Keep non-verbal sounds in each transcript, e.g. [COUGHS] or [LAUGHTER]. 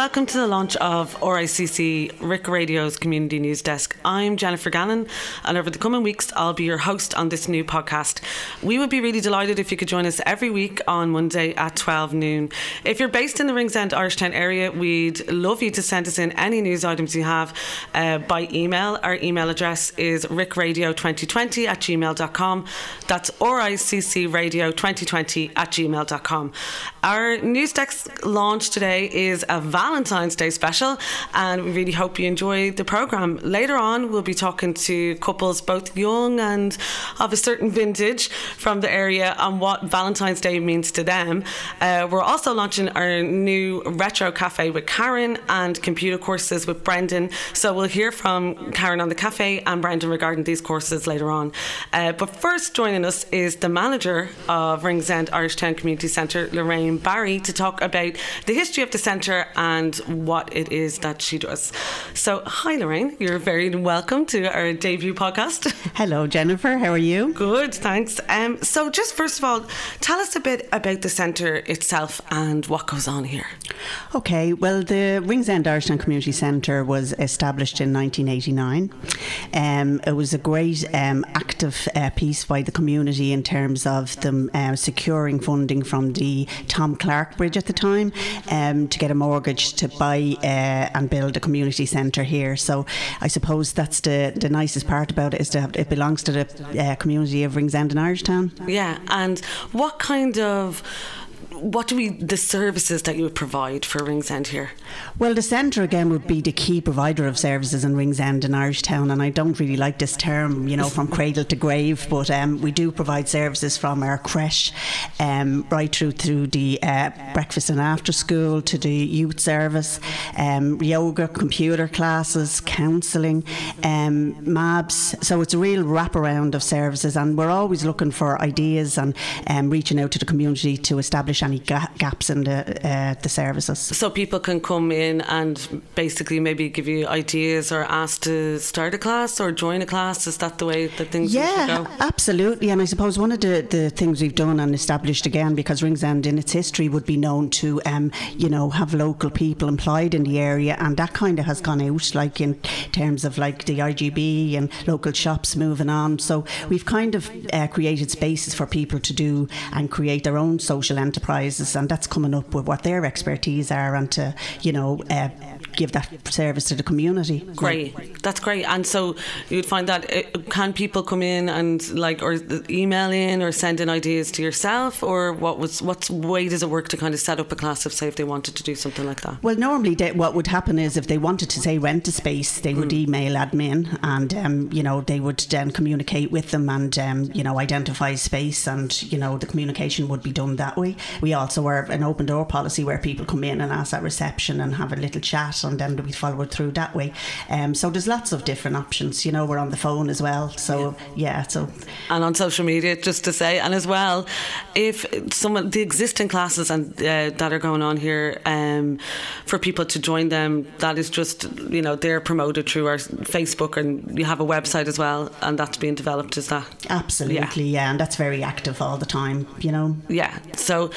Welcome to the launch of RICC RICC Radio's Community News Desk. I'm Jennifer Gannon, and over the coming weeks, I'll be your host on this new podcast. We would be really delighted if you could join us every week on Monday at 12 noon. If you're based in the Ringsend Irishtown area, we'd love you to send us in any news items you have uh, by email. Our email address is rickradio2020 at gmail.com. That's RICCradio2020 at gmail.com. Our news desk launch today is a valid Valentine's Day special, and we really hope you enjoy the programme. Later on, we'll be talking to couples both young and of a certain vintage from the area on what Valentine's Day means to them. Uh, we're also launching our new retro cafe with Karen and computer courses with Brendan. So we'll hear from Karen on the cafe and Brendan regarding these courses later on. Uh, but first, joining us is the manager of Ringsend Irish Town Community Centre, Lorraine Barry, to talk about the history of the centre and and what it is that she does. So, hi, Lorraine. You're very welcome to our debut podcast. [LAUGHS] Hello, Jennifer. How are you? Good, thanks. Um, so, just first of all, tell us a bit about the centre itself and what goes on here. Okay, well, the Ringsend Irishtown Community Centre was established in 1989. Um, it was a great um, active uh, piece by the community in terms of them uh, securing funding from the Tom Clarke Bridge at the time um, to get a mortgage to buy uh, and build a community centre here. So I suppose that's the, the nicest part about it is to have, it belongs to the uh, community of Ringsend and Irishtown. Yeah, and what kind of what do we the services that you would provide for Ringsend here? Well, the centre again would be the key provider of services in Ringsend and Irishtown, and I don't really like this term, you know, from cradle to grave, but um, we do provide services from our creche um, right through to the uh, breakfast and after school to the youth service, um, yoga, computer classes, counselling, um, MABS. So it's a real wraparound of services, and we're always looking for ideas and um, reaching out to the community to establish any ga- gaps in the uh, the services. So people can come in and basically maybe give you ideas or ask to start a class or join a class. Is that the way that things yeah, absolutely. And I suppose one of the, the things we've done and established again because Ringsend in its history would be known to um, you know have local people employed in the area, and that kind of has gone out like in terms of like the IGB and local shops moving on. So we've kind of uh, created spaces for people to do and create their own social enterprise and that's coming up with what their expertise are and to you know uh, give that service to the community. Great, that's great. And so you'd find that uh, can people come in and like or email in or send in ideas to yourself, or what was what way does it work to kind of set up a class if say if they wanted to do something like that? Well, normally they, what would happen is if they wanted to say rent a space, they would mm. email admin, and um, you know they would then communicate with them and um, you know identify space, and you know the communication would be done that way. We also have an open door policy where people come in and ask at reception and have a little chat and then we follow it through that way. Um, so there's lots of different options. You know, we're on the phone as well. So yeah, yeah so and on social media, just to say, and as well, if some of the existing classes and uh, that are going on here, um, for people to join them, that is just you know they're promoted through our Facebook, and you have a website as well, and that's being developed. Is that absolutely yeah, yeah and that's very active all the time. You know, yeah. So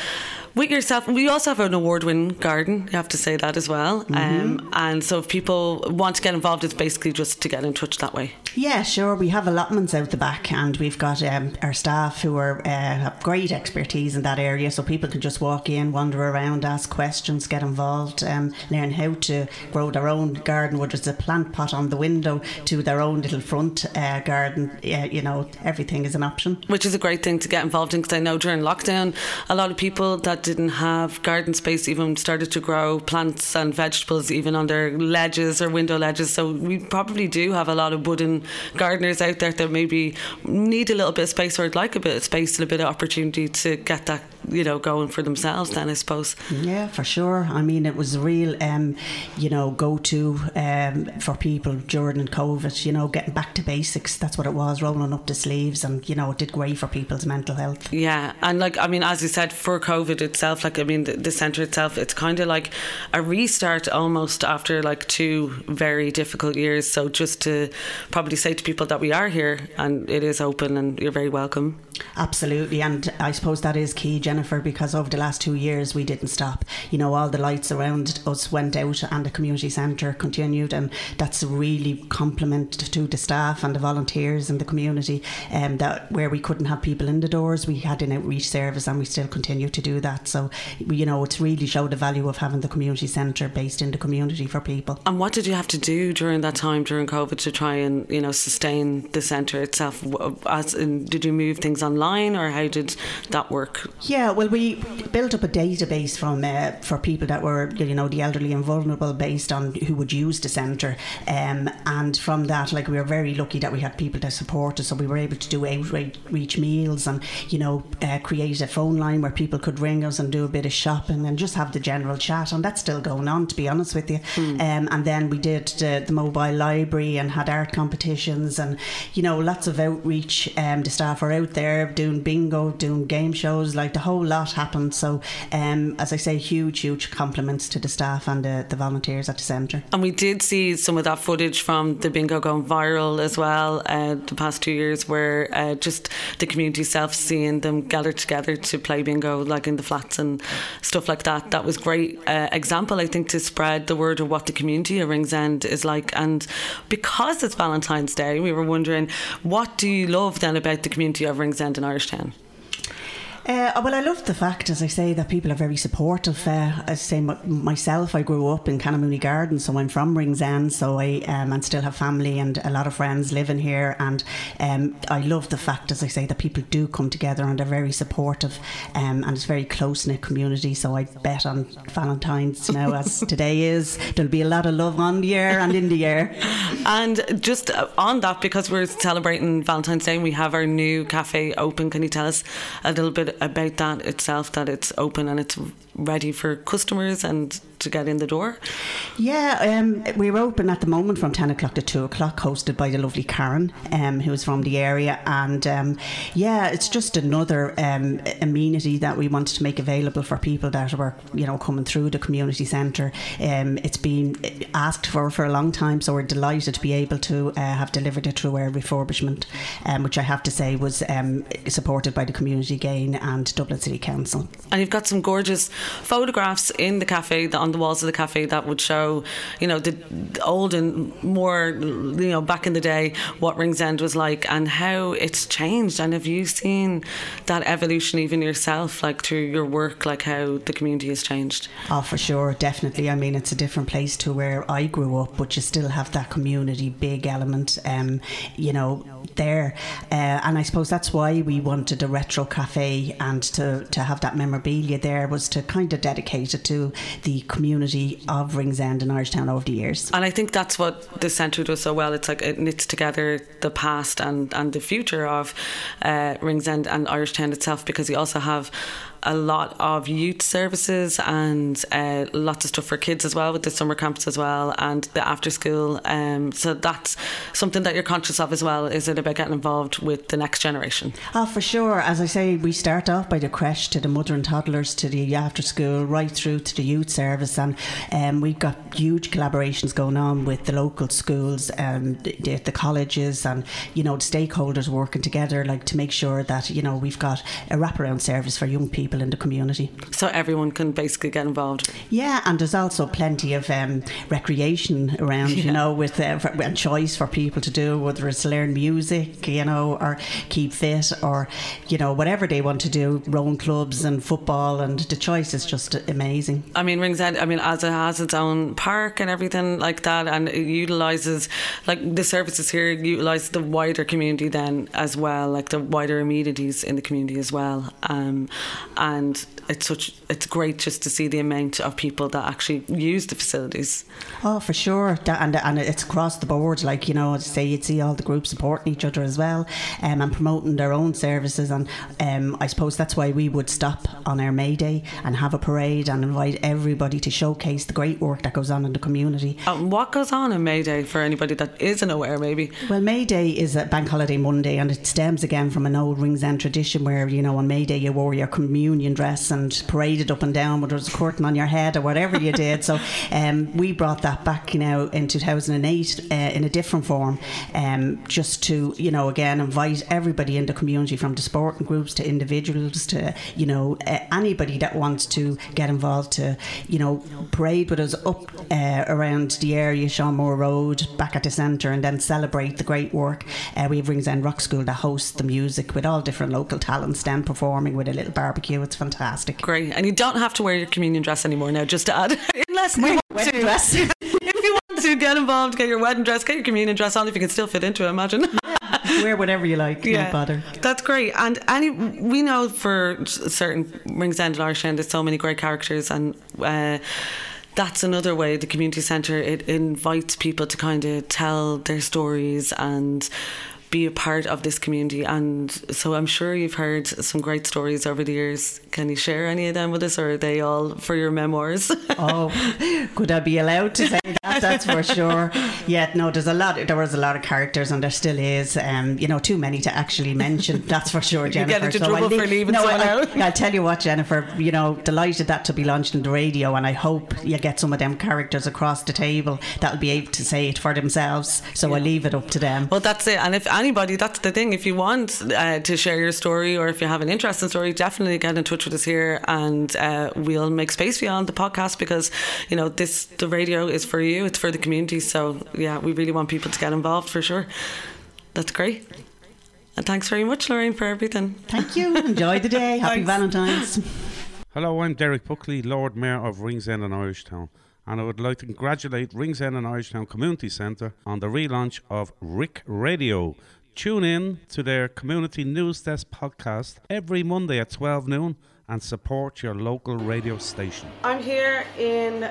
with yourself, we also have an award winning garden, you have to say that as well. Mm-hmm. Um, and so if people want to get involved, it's basically just to get in touch that way. Yeah, sure. We have allotments out the back, and we've got um, our staff who are uh, have great expertise in that area, so people can just walk in, wander around, ask questions, get involved, um, learn how to grow their own garden, whether it's a plant pot on the window to their own little front uh, garden. Uh, you know, everything is an option. Which is a great thing to get involved in because I know during lockdown, a lot of people that didn't have garden space even started to grow plants and vegetables even on their ledges or window ledges. So we probably do have a lot of wooden gardeners out there that maybe need a little bit of space or would like a bit of space and a bit of opportunity to get that you know going for themselves. Then I suppose. Yeah, for sure. I mean, it was a real, um, you know, go to um, for people during COVID. You know, getting back to basics. That's what it was. Rolling up the sleeves, and you know, it did great for people's mental health. Yeah, and like I mean, as you said, for COVID itself, like I mean, the, the centre itself, it's kind of like a restart almost after like two very difficult years. So just to probably say to people that we are here and it is open and you're very welcome. Absolutely, and I suppose that is key, Jennifer, because over the last two years we didn't stop. You know, all the lights around us went out, and the community centre continued, and that's a really compliment to the staff and the volunteers and the community. Um, that where we couldn't have people in the doors, we had an outreach service, and we still continue to do that. So, you know, it's really showed the value of having the community centre based in the community for people. And what did you have to do during that time during COVID to try and you know sustain the centre itself? As in, did you move things online, or how did that work? Yeah, well, we built up a database from uh, for people that were, you know, the elderly and vulnerable, based on who would use the centre, um, and from that, like we were very lucky that we had people to support us, so we were able to do outreach meals and you know uh, create a phone line where people could ring us and do a bit of shopping and just have the general chat, and that's still going on, to be honest with you. Mm. Um, and then we did the, the, mobile library and had art competitions, and you know, lots of outreach. Um, the staff are out there doing bingo, doing game shows, like the whole lot happened. So, um, as I say, huge, huge compliments to the staff and the, the volunteers at the centre. And we did see some of that footage from the bingo going viral as well uh, the past two years, where uh, just the community self seeing them gather together to play bingo, like in the flats and stuff like that. That was great uh, example, I think, to spread the word of what the community of Ringsend is like. And because it's Valentine's Day, we were wondering, what do you love then about the community of Ringsend in Irish Town? Uh, well, I love the fact, as I say, that people are very supportive. Uh, as I say, m- myself, I grew up in Canon Mooney Garden, so I'm from Ringsend, so I um, and still have family and a lot of friends living here. And um, I love the fact, as I say, that people do come together and they're very supportive, um, and it's a very close knit community. So I bet on Valentine's now, as [LAUGHS] today is, there'll be a lot of love on the air and in the air. And just uh, on that, because we're celebrating Valentine's Day, we have our new cafe open. Can you tell us a little bit about that itself that it's open and it's ready for customers and to get in the door? Yeah, um, we're open at the moment from 10 o'clock to 2 o'clock, hosted by the lovely Karen, um, who's from the area. And um, yeah, it's just another um, amenity that we wanted to make available for people that were, you know, coming through the community centre. Um, it's been asked for for a long time, so we're delighted to be able to uh, have delivered it through our refurbishment, um, which I have to say was supported by the Community Gain and Dublin City Council. And you've got some gorgeous photographs in the cafe on the walls of the cafe that would show, you know, the old and more, you know, back in the day what Ringsend was like and how it's changed. And have you seen that evolution even yourself, like through your work, like how the community has changed? Oh, for sure, definitely. I mean, it's a different place to where I grew up, but you still have that community big element, um, you know, there. Uh, and I suppose that's why we wanted a retro cafe and to, to have that memorabilia there was to kind of dedicate it to the community of Ringsend and Irish Town over the years. And I think that's what the centre does so well. It's like it knits together the past and, and the future of uh, Ringsend and Irish Town itself because you also have a lot of youth services and uh, lots of stuff for kids as well with the summer camps as well and the after school. Um, so that's something that you're conscious of as well. Is it about getting involved with the next generation? Oh, for sure. As I say, we start off by the creche to the mother and toddlers to the after school, right through to the youth service, and um, we've got huge collaborations going on with the local schools and the, the colleges and you know the stakeholders working together, like to make sure that you know we've got a wraparound service for young people people in the community. So everyone can basically get involved. Yeah, and there's also plenty of um, recreation around, yeah. you know, with uh, a choice for people to do, whether it's learn music, you know, or keep fit, or you know, whatever they want to do, rowing clubs and football, and the choice is just amazing. I mean, Ringsend, I mean, as it has its own park and everything like that, and it utilises like the services here utilise the wider community then as well, like the wider amenities in the community as well. Um, and it's such it's great just to see the amount of people that actually use the facilities. Oh, for sure, and and it's across the board. Like you know, say you'd see all the groups supporting each other as well, um, and promoting their own services. And um, I suppose that's why we would stop on our May Day and have a parade and invite everybody to showcase the great work that goes on in the community. Um, what goes on in May Day for anybody that isn't aware, maybe? Well, May Day is a bank holiday Monday, and it stems again from an old Ringsend tradition where you know on May Day you wore your communion dress and paraded up and down, whether it was a curtain on your head or whatever you did. So um, we brought that back you now in 2008 uh, in a different form, um, just to you know again invite everybody in the community from the sporting groups to individuals to you know uh, anybody that wants to get involved to you know parade with us up uh, around the area, Sean Road, back at the centre, and then celebrate the great work. Uh, we have Ringsend Rock School that hosts the music with all different local talents then performing with a little barbecue. It's fantastic. Great. And you don't have to wear your communion dress anymore now, just to add. [LAUGHS] Unless you want to. dress. [LAUGHS] if you want to get involved, get your wedding dress, get your communion dress on if you can still fit into it, imagine. Wear whatever you like, yeah. no bother. That's great. And any we know for certain Ringsend and Irish End, there's so many great characters and uh, that's another way the community centre it invites people to kind of tell their stories and be a part of this community. And so I'm sure you've heard some great stories over the years. Can you share any of them with us, or are they all for your memoirs? [LAUGHS] oh, could I be allowed to say that? That's for sure. Yeah, no, there's a lot. There was a lot of characters, and there still is. Um, you know, too many to actually mention. That's for sure, Jennifer. [LAUGHS] You get into so trouble for leaving no, I, out. I'll tell you what, Jennifer. You know, delighted that to be launched in the radio, and I hope you get some of them characters across the table that'll be able to say it for themselves. So yeah. I leave it up to them. Well, that's it. And if anybody, that's the thing. If you want uh, to share your story or if you have an interesting story, definitely get in touch with us here and uh, we'll make space for you on the podcast because, you know, this, the radio is for you, it's for the community. So, yeah, we really want people to get involved for sure. That's great. And thanks very much, Lorraine, for everything. Thank you. [LAUGHS] Enjoy the day. Happy Valentine's. Hello, I'm Derek Buckley, Lord Mayor of Ringsend and Irishtown and I would like to congratulate Ringsend and Irishtown Community Centre on the relaunch of Rick Radio. Tune in to their Community News Desk podcast every Monday at 12 noon and support your local radio station. I'm here in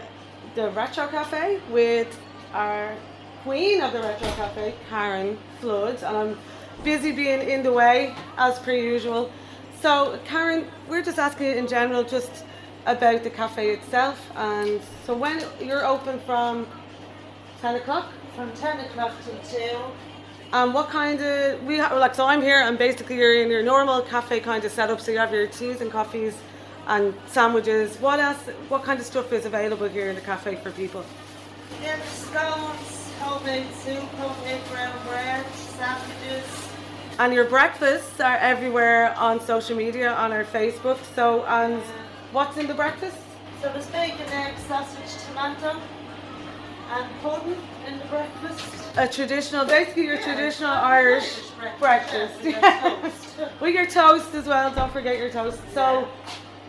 the Retro Cafe with our queen of the Retro Cafe, Karen Flood, and I'm busy being in the way as per usual. So, Karen, we're just asking in general just about the cafe itself. And so, when you're open from 10 o'clock? From 10 o'clock till 2 um, what kind of we have like so I'm here and basically you're in your normal cafe kind of setup. So you have your teas and coffees and sandwiches. What else? What kind of stuff is available here in the cafe for people? Yeah, scones, homemade soup, homemade brown bread, sandwiches. And your breakfasts are everywhere on social media, on our Facebook. So, and what's in the breakfast? So there's bacon, egg, sausage, tomato, and pudding in the breakfast. A traditional, basically your traditional Irish breakfast. [LAUGHS] With your toast as well, don't forget your toast. So,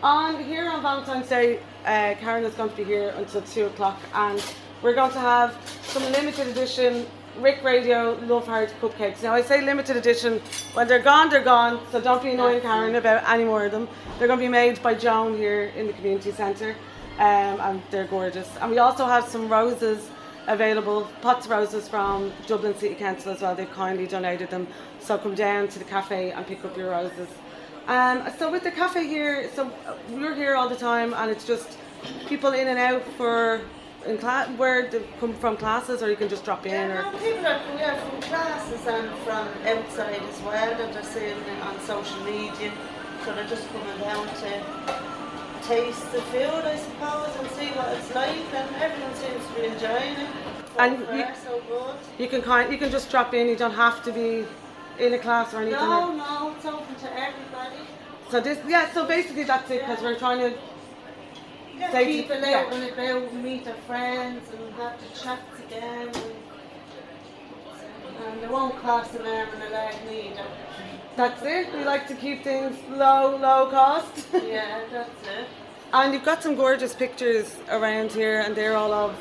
on here on Valentine's Day, uh, Karen is going to be here until 2 o'clock, and we're going to have some limited edition Rick Radio Love Heart cupcakes. Now, I say limited edition, when they're gone, they're gone, so don't be annoying Karen about any more of them. They're going to be made by Joan here in the community centre, um, and they're gorgeous. And we also have some roses available. Pots of roses from Dublin City Council as well. They've kindly donated them. So come down to the cafe and pick up your roses. Um, so with the cafe here, so we're here all the time, and it's just people in and out for in class where they come from classes, or you can just drop in. Yeah, or no, people are yeah, from classes and from outside as well that they're seeing on social media. So they're just coming down to taste the food, I suppose, and see what it's like. And everyone seems to be enjoying it. And you, so good. you can kind, you can just drop in. You don't have to be in a class or anything. No, no, it's open to everybody. So this, yeah. So basically, that's it because yeah. we're trying to. Get say people to, out yeah. and about, meet their friends, and have to chat again. And, and they won't cost an arm and a leg neither. That's it. We like to keep things low, low cost. [LAUGHS] yeah, that's it. And you've got some gorgeous pictures around here, and they're all of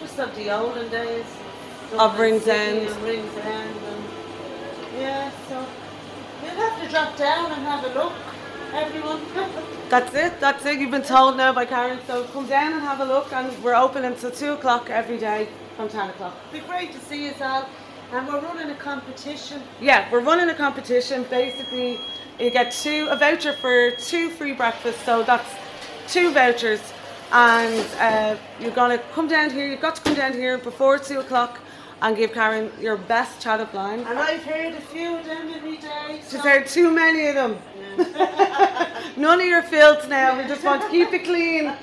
just of the olden days. Of Ringsend. Ringsend, and yeah. So you'll have to drop down and have a look. everyone. [LAUGHS] That's it. That's it. You've been told now by Karen. So come down and have a look, and we're open until two o'clock every day from ten o'clock. It'd be great to see you all. And we're running a competition. Yeah, we're running a competition. Basically, you get two a voucher for two free breakfasts. So that's two vouchers, and uh, you're gonna come down here. You've got to come down here before two o'clock and give Karen your best chat up line. And I've heard a few of them every day. She's so- heard too many of them. [LAUGHS] None of your filth now. We just want to keep it clean,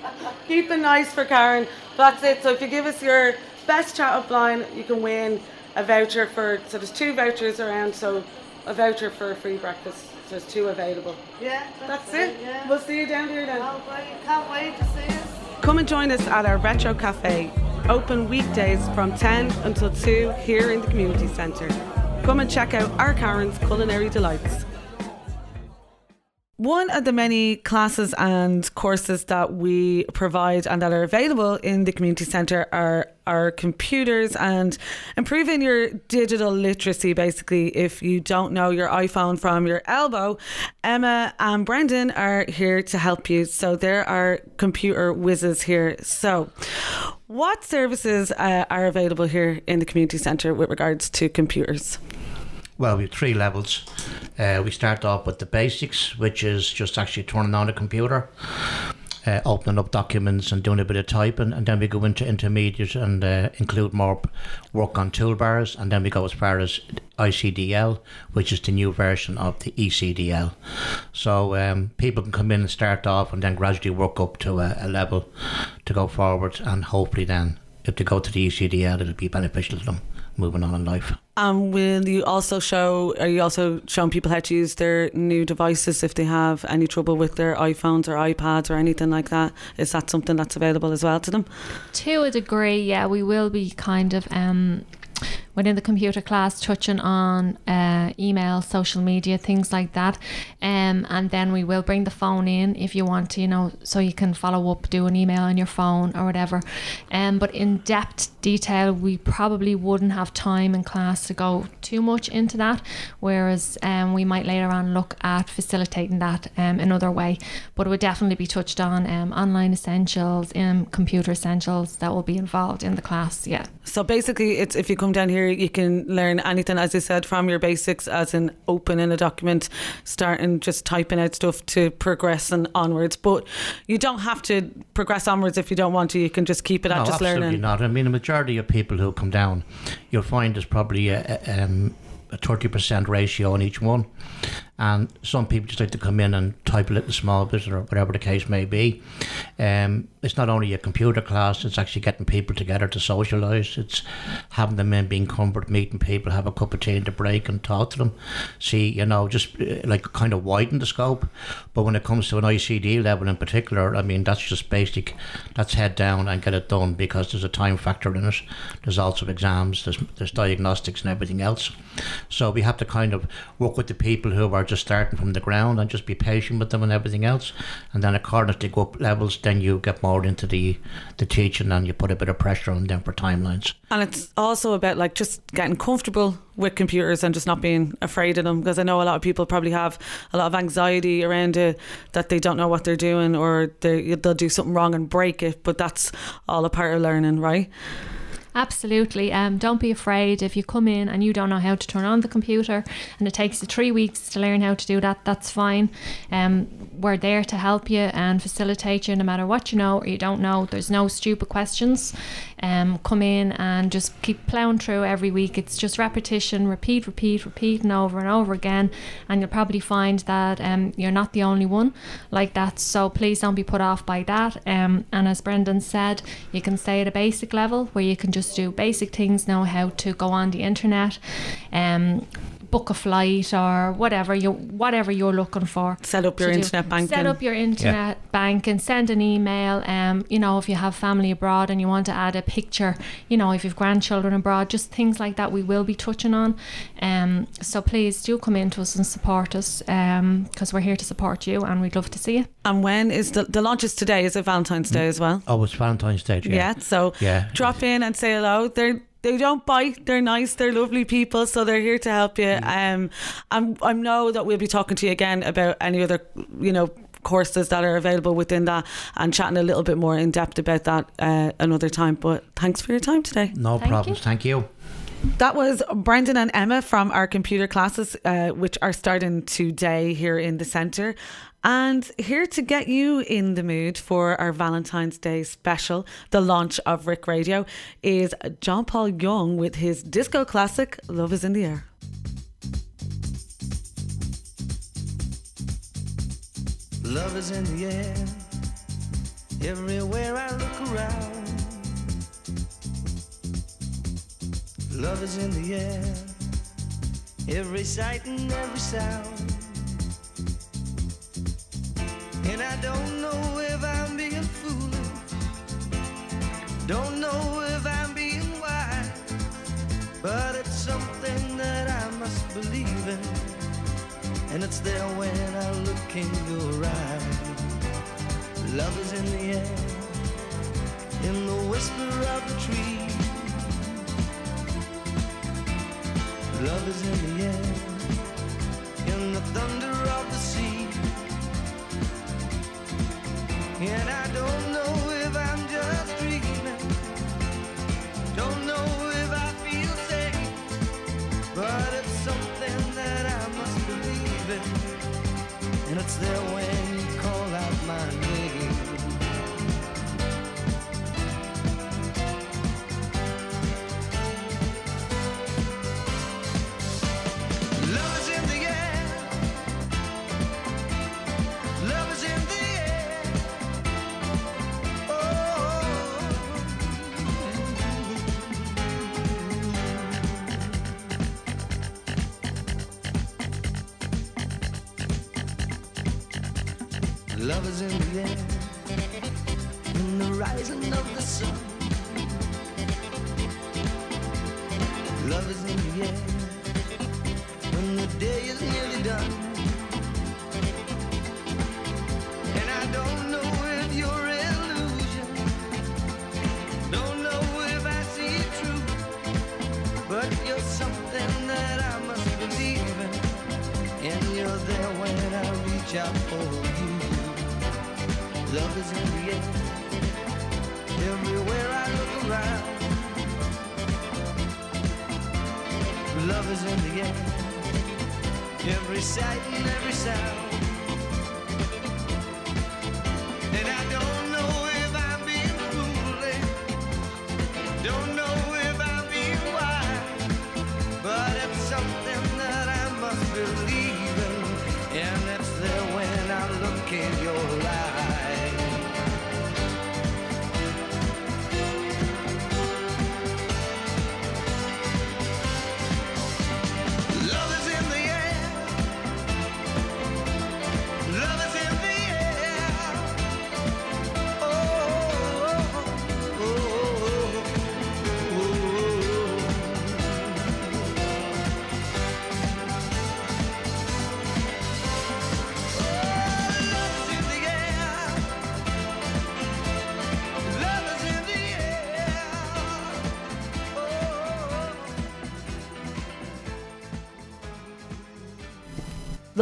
keep it nice for Karen. That's it. So if you give us your best chat up line, you can win a voucher for. So there's two vouchers around. So a voucher for a free breakfast. So there's two available. Yeah, That's right, it. Yeah. We'll see you down here then. Can't wait, can't wait to see us. Come and join us at our Retro Cafe, open weekdays from 10 until 2 here in the community centre. Come and check out our Karen's culinary delights. One of the many classes and courses that we provide and that are available in the community centre are our computers and improving your digital literacy. Basically, if you don't know your iPhone from your elbow, Emma and Brendan are here to help you. So there are computer whizzes here. So, what services uh, are available here in the community centre with regards to computers? Well, we have three levels. Uh, we start off with the basics, which is just actually turning on a computer, uh, opening up documents and doing a bit of typing, and then we go into intermediate and uh, include more work on toolbars, and then we go as far as ICDL, which is the new version of the ECDL. So um, people can come in and start off, and then gradually work up to a, a level to go forward, and hopefully then, if they go to the ECDL, it'll be beneficial to them moving on in life. And will you also show? Are you also showing people how to use their new devices if they have any trouble with their iPhones or iPads or anything like that? Is that something that's available as well to them? To a degree, yeah, we will be kind of um, within the computer class touching on uh, email, social media, things like that. Um, and then we will bring the phone in if you want to, you know, so you can follow up, do an email on your phone or whatever. Um, but in depth detail, we probably wouldn't have time in class to go too much into that. Whereas um, we might later on look at facilitating that um, another way. But it would definitely be touched on um, online essentials, um, computer essentials that will be involved in the class. Yeah. So basically, it's if you come down here, you can learn anything, as I said, from your basics, as in opening a document, starting just typing out stuff to progress and onwards. But you don't have to progress onwards if you don't want to. You can just keep it at just absolutely learning. not. I mean, the majority of people who come down, you'll find there's probably a, a, um, a 30% ratio on each one. And some people just like to come in and type a little small bit or whatever the case may be. Um, it's not only a computer class, it's actually getting people together to socialise. It's having them in, being comfort, meeting people, have a cup of tea in the break and talk to them. See, you know, just uh, like kind of widen the scope. But when it comes to an ICD level in particular, I mean, that's just basic. That's head down and get it done because there's a time factor in it. There's also exams, there's, there's diagnostics and everything else. So we have to kind of work with the people who are just starting from the ground and just be patient with them and everything else. And then according they go up levels, then you get more into the, the teaching and you put a bit of pressure on them for timelines. And it's also about like just getting comfortable with computers and just not being afraid of them because I know a lot of people probably have a lot of anxiety around it that they don't know what they're doing or they, they'll do something wrong and break it. But that's all a part of learning, right? Absolutely. Um, don't be afraid if you come in and you don't know how to turn on the computer and it takes you three weeks to learn how to do that, that's fine. Um, we're there to help you and facilitate you no matter what you know or you don't know. There's no stupid questions. Um, come in and just keep plowing through every week. It's just repetition, repeat, repeat, repeat, and over and over again. And you'll probably find that um, you're not the only one like that. So please don't be put off by that. Um, and as Brendan said, you can stay at a basic level where you can just do basic things, know how to go on the internet, um, book a flight or whatever you whatever you're looking for. Set up your to do. internet banking. Set up your internet bank and send an email. Um, you know, if you have family abroad and you want to add a picture, you know, if you've grandchildren abroad, just things like that we will be touching on. Um, so please do come in to us and support us because we're here to support you and we'd love to see you. And when is the the launch is today? Is it Valentine's Day as well? Oh, it's Valentine's Day, yeah. Yeah. so Yeah. drop in and say hello. They're they don't bite. They're nice. They're lovely people. So they're here to help you. Um, I'm I know that we'll be talking to you again about any other you know courses that are available within that and chatting a little bit more in depth about that uh, another time. But thanks for your time today. No Thank problems. you. Thank you. That was Brendan and Emma from our computer classes, uh, which are starting today here in the centre. And here to get you in the mood for our Valentine's Day special, the launch of Rick Radio, is John Paul Young with his disco classic, Love is in the Air. Love is in the air. Everywhere I look around. Love is in the air. Every sight and every sound. And I don't know if I'm being foolish. Don't know if I'm being wise. But it's something that I must believe in. And it's there when I look in your eyes. Love is in the air, in the whisper of the tree. Love is in the air, in the thunder of the sea. And I don't know if I'm just dreaming. Don't know if I feel safe. But it's something that I must believe in. And it's there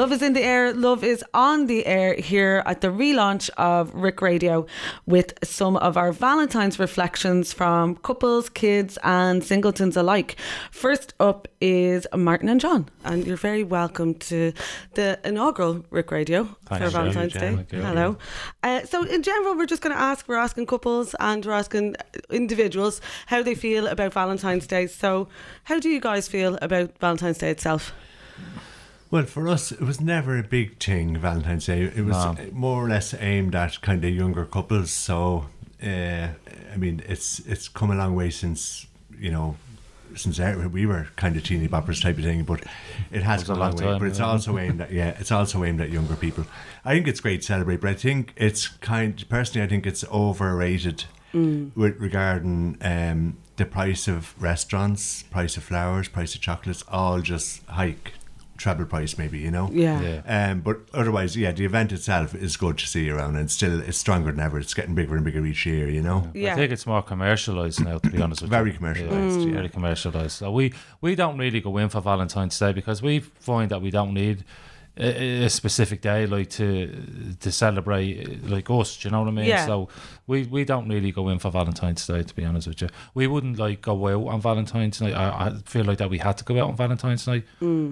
Love is in the air. Love is on the air here at the relaunch of Rick Radio with some of our Valentine's reflections from couples, kids, and singletons alike. First up is Martin and John, and you're very welcome to the inaugural Rick Radio Thanks, for Jen. Valentine's Day. Thank. Hello. Uh, so, in general, we're just going to ask, we're asking couples and we're asking individuals how they feel about Valentine's Day. So, how do you guys feel about Valentine's Day itself? Well, for us, it was never a big thing, Valentine's Day. It was No. more or less aimed at kind of younger couples. So, uh, I mean, it's it's come a long way since, you know, since we were kind of teeny boppers type of thing, but it has was come a long long way. time, But it's yeah. also aimed at, yeah, it's also aimed at younger people. I think it's great to celebrate, but I think it's kind, personally, I think it's overrated with regarding um, the price of restaurants, price of flowers, price of chocolates, all just hike treble price, maybe you know. Yeah. Yeah. Um, but otherwise, yeah, the event itself is good to see around, and still it's stronger than ever. It's getting bigger and bigger each year, you know. Yeah. I think it's more commercialised now, to be honest with Very you. commercialised, yeah. Very commercialised. So we, we don't really go in for Valentine's Day because we find that we don't need a, a specific day like to to celebrate like us. Do you know what I mean? Yeah. So we, we don't really go in for Valentine's Day, to be honest with you. We wouldn't like go out on Valentine's night. I, I feel like that we had to go out on Valentine's night.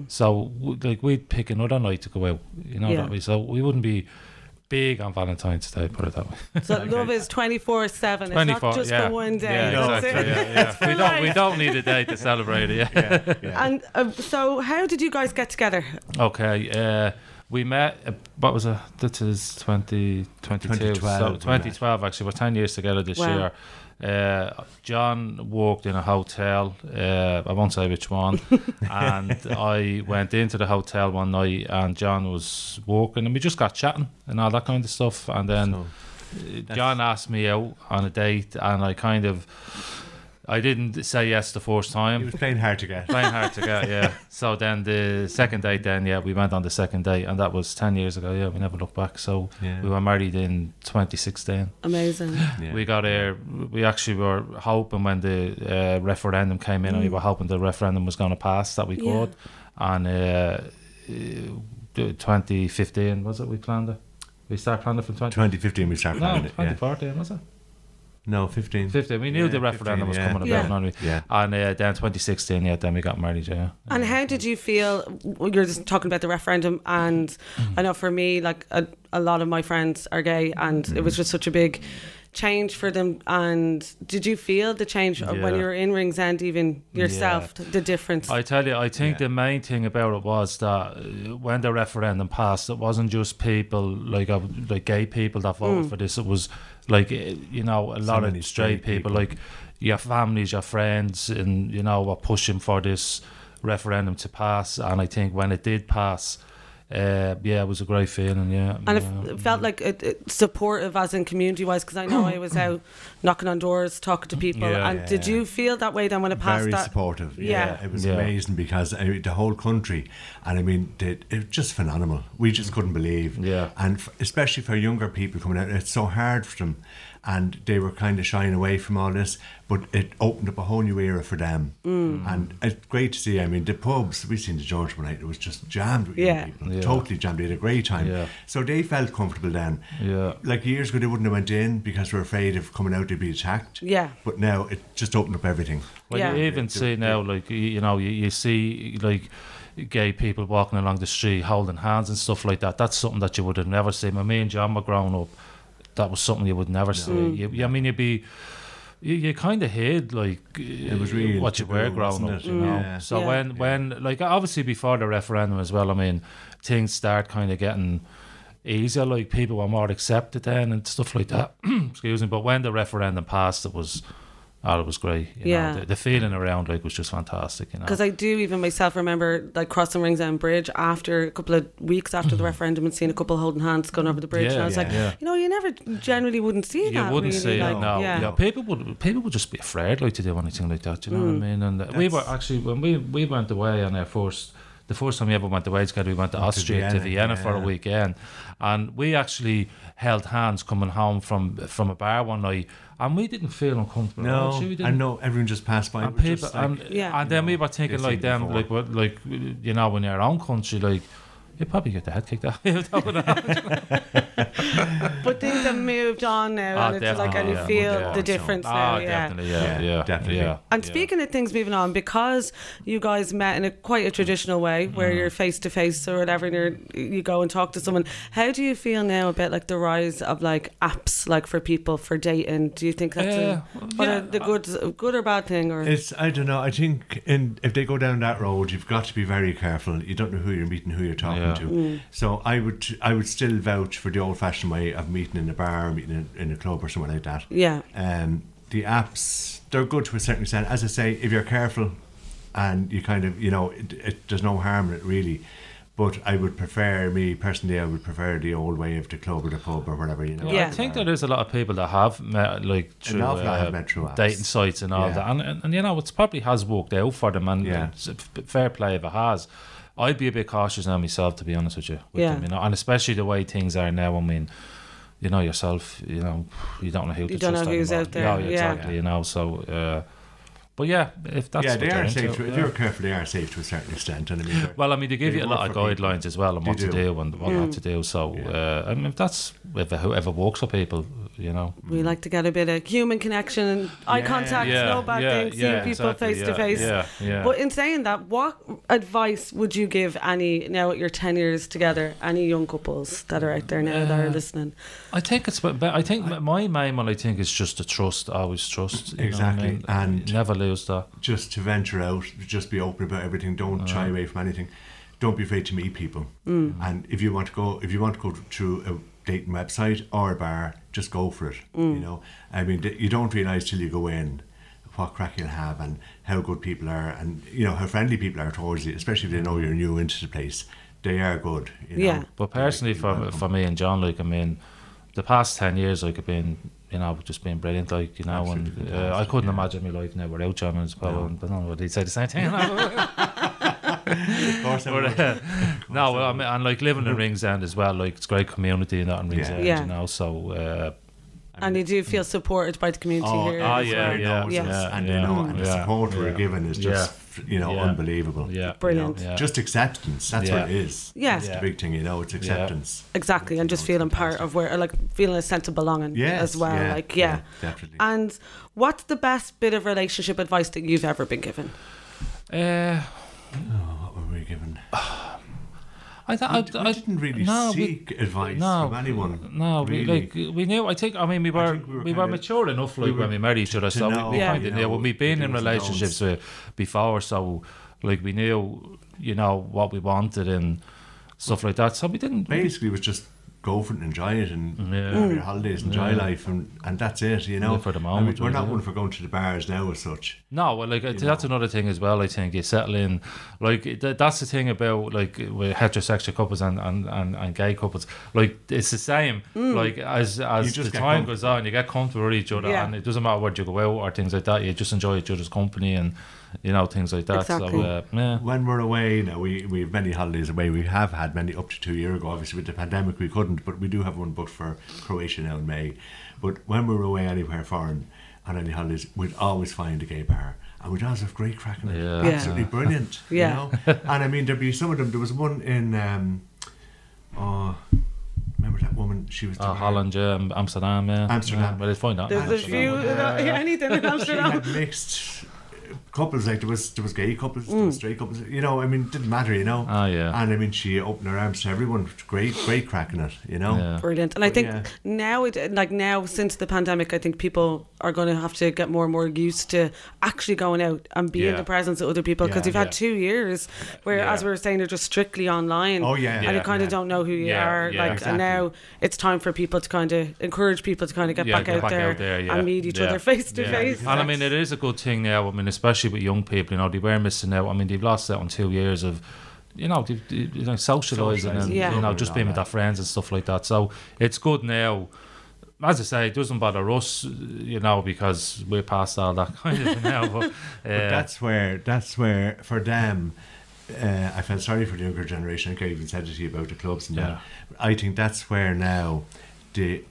So like we'd pick another night to go out. You know Mm. Yeah. that way. So we wouldn't be big on Valentine's Day. Put it that way. So [LAUGHS] love is twenty four seven. It's 24, not just yeah. for one day. Yeah, That's exactly. Yeah, yeah. We for don't we don't need a day to celebrate it. Yeah. [LAUGHS] And uh, so, how did you guys get together? Okay. Uh, we met. Uh, what was it? This is 2022. 2012 So we 2012. Actually, we're 10 years together this Wow. year. Uh, John worked in a hotel. Uh, I won't say which one. [LAUGHS] and I went into the hotel one night, and John was working, and we just got chatting and all that kind of stuff. And then uh, John asked me out on a date, and I kind of, I didn't say yes the first He time. was playing hard to get. Playing hard to get, yeah. [LAUGHS] So then the second date, then yeah, we went on the second date, and that was ten years ago. Yeah, we never looked back. So Yeah. we were married in 2016. Amazing. [SIGHS] Yeah. We got here. We actually were hoping when the uh, referendum came in, and we were hoping the referendum was going to pass that we Mm. Yeah. could. And uh, uh, 2015 was it? We planned it. We started planning it from 20. 2015 we started No, planning it. Yeah. 2014 was it? No, 15. 15. We knew Yeah, the referendum 15, was yeah. coming Yeah. about, yeah. we? Yeah. And uh, then 2016, yeah, then we got married, yeah. And how did you feel? well, You're just talking about the referendum, and Mm-hmm. I know for me, like a, a lot of my friends are gay, and it Mm-hmm. was just such a big change for them. And did you feel the change of when you were in Ringsend, even yourself, the difference? I tell you, I think Yeah. the main thing about it was that uh, when the referendum passed, it wasn't just people like uh, like gay people that voted for this. It was like uh, you know a lot many of straight straight people, people. like your families, your friends, and you know were pushing for this referendum to pass. And I think when it did pass, uh, yeah, it was a great feeling. Yeah, and it, yeah. it felt like it, it supportive as in community wise because I know I was [COUGHS] out knocking on doors talking to people Yeah. and did you feel that way then when it passed Very that supportive. Yeah. Yeah, it was Yeah. amazing because I mean, the whole country, and I mean, the, it was just phenomenal. We just couldn't believe. Yeah. and f- especially for younger people coming out, it's so hard for them, and they were kind of shying away from all this. But it opened up a whole new era for them, Mm. and it's great to see. I mean, the pubs—we've seen the George one night; it was just jammed with young Yeah. people, Yeah. totally jammed. They had a great time. Yeah. So they felt comfortable then. Yeah. Like years ago, they wouldn't have went in because they were afraid of coming out to be attacked. Yeah. But now it just opened up everything. Well, Yeah. you even The- see now, like you, you know, you, you see like gay people walking along the street holding hands and stuff like that. That's something that you would have never seen. When me and John were growing up, that was something you would never see. Mm. You, you- I mean, you'd be. You, you kind of hid like it was real what you were growing up, you know. Yeah. So Yeah. when when like obviously before the referendum as well, I mean, things start kind of getting easier. Like people were more accepted then and stuff like that. [CLEARS THROAT] Excuse me. But when the referendum passed, it was, oh, it was great. You Yeah. know, the, the feeling around like was just fantastic. You know. because I do even myself remember like crossing Ringsend Bridge after a couple of weeks after the referendum and seeing a couple holding hands going over the bridge yeah, and I Yeah, was like Mm-hmm. yeah. you know you never generally wouldn't see you that You wouldn't really, see like, it no. yeah. Yeah. people would people would just be afraid like to do anything like that. You know Mm. what I mean? And uh, we were actually when we we went away on our first. The first time we ever went away together, we went to Austria to Vienna, Vienna for a weekend, and we actually held hands coming home from from a bar one night, and we didn't feel uncomfortable. at all, No, actually, we I didn't. know everyone just passed by. And people, just like, and, Yeah. and then we were thinking like them, before. like what, like you know, in your own country, like you probably get the head kicked out. [LAUGHS] but things have moved on now Ah, and it's like and you yeah. feel Yeah. the difference Ah, now yeah definitely, yeah, Yeah, yeah, definitely. yeah. And yeah. speaking of things moving on, because you guys met in a quite a traditional way, where Mm. you're face to face or whatever, and you're, you go and talk to someone. How do you feel now about like the rise of like apps, like for people for dating? Do you think that's Yeah, a, what yeah, a, the good, good or bad thing? Or It's I don't know. I think in if they go down that road, you've got to be very careful. You don't know who you're meeting, who you're talking Yeah. to. So I would I would still vouch for the old fashioned way of meeting in a bar, meeting in, in a club or somewhere like that. yeah, Um, the apps they're good to a certain extent. As I say, if you're careful and you kind of you know it, it, there's no harm in it really. But I would prefer me personally. I would prefer the old way of the club or the pub or whatever you know. Yeah. I think there is a lot of people that have met like through uh, have met through dating sites and all Yeah. that, and, and, and you know it's probably has worked out for them, and Yeah. it's a f- fair play if it has. I'd be a bit cautious now myself, to be honest with you. With Yeah. them, you know, and especially the way things are now. I mean, you know yourself. You know, you don't know who to You don't trust know who's anymore. out there, Yeah, yeah. exactly. You know, so. Uh, but yeah, if that's yeah, what they they're into, safe. To, If yeah. you're careful, they are safe to a certain extent. And I mean, Well, I mean, they give They you a lot of for people. guidelines as well on They what to do. do and what not to do. So, uh, I mean, if that's if whoever works for people, you know. We like to get a bit of human connection and eye Yeah. contact, no bad thing, seeing people face to face. Yeah, yeah. But in saying that, what advice would you give any now at your ten years together, any young couples that are out there now that are Uh, listening? I think it's, but but I think my main one, I think, is just to trust. Always trust. you know I Exactly, mean? and- never lose that. just to venture out, just be open about everything. Don't shy away from anything. Don't be afraid to meet people. Mm. And if you want to go, if you want to go through a dating website or a bar, just go for it. You mm. know, I mean, you don't realize till you go in what crack you'll have and how good people are, and you know how friendly people are towards you, especially if they know you're new into the place. They are good. You know? Yeah. But personally, Like, for welcome. for me and John, like I mean, the past ten years, like I've been, you know, just being brilliant. Like you know, and uh, I couldn't yeah. imagine my life now without John and his power. No. And, but no, they'd say the same thing. [LAUGHS] Of course, I But, would. uh, no, well, I mean, and like living in Ringsend as well, like it's great community in that in Yeah. Ringsend, Yeah. you know. So uh, And you do feel supported by the community Oh, here. as yeah, yeah, Yes. yeah, and yeah, they know, and the yeah, support we're yeah. given is Yeah. just you know Yeah. unbelievable. yeah, Brilliant. Yeah. Just acceptance. That's Yeah. what it is. Yeah. It's Yeah. the big thing, you know. It's acceptance. Exactly, and just feeling part of where, like feeling a sense of belonging Yes, as well. yeah, like, yeah. yeah, definitely. And what's the best bit of relationship advice that you've ever been given? Uh, What were we given? [SIGHS] I, th- We, I, didn't really no, we- seek advice no, from anyone. No, really. we, like we knew. I think. I mean, we were we we were were, kinda- mature enough, like we were when we married each other. So know, we, we Yeah. kind of knew. When we've been in relationships with before, so like we knew, you know, what we wanted and stuff like that. So we didn't. Basically, it was just go for it and enjoy it and Yeah. have your mm. holidays, enjoy Yeah. life, and, and that's it, you know. Live for the I moment, mean, we're not really. one for going to the bars now as such. No, well, like I think that's another thing as well. I think you settle in, like th- that's the thing about like with heterosexual couples and, and, and, and gay couples. Like it's the same. Mm. Like as as just the time goes on, you get comfortable with each other, Yeah. and it doesn't matter where you go out or things like that. You just enjoy each other's company and you know things like that. Exactly. So uh, yeah, When we're away now, we, we have many holidays away. We have had many up to two years ago. Obviously, with the pandemic, we couldn't, but we do have one booked for Croatia now in May. But when we're away anywhere foreign on any holidays, we'd always find a gay bar. And we'd always have great cracking. Yeah. Yeah. Absolutely brilliant. Yeah. You know? And I mean, there'd be some of them. There was one in, um, oh, remember that woman? She was the uh, Holland, yeah, Amsterdam, yeah, Amsterdam. Yeah, well, it's fine that. There's a Amsterdam, few, yeah. [LAUGHS] anything in she Amsterdam. had mixed couples like there was there was gay couples there was straight couples you know I mean it didn't matter you know Ah, yeah. and I mean she opened her arms to everyone great great cracking it you know Yeah. Brilliant. And I think yeah. now, it, like now, since the pandemic, I think people are going to have to get more and more used to actually going out and being in the presence of other people because Yeah, you've had two years where, Yeah. as we were saying, they're just strictly online. Oh, yeah, and yeah, you kind yeah. of don't know who you Yeah, are. yeah. like, Exactly. and now it's time for people to kind of encourage people to kind of get Yeah, back, get out, back there out there, yeah, and meet each yeah, other face to face. And I mean, it is a good thing now. I mean, especially with young people, you know, they were missing out. I mean, they've lost out on two years of, you know, they've, they- you know, socialising and Yeah. you know, just being with that. their friends and stuff like that. So it's good now. As I say, it doesn't bother us, you know, because we're past all that kind of now. But, [LAUGHS] uh, but that's where that's where for them uh, I felt sorry for the younger generation I think I even said it to you about the clubs and Yeah. that I think that's where now the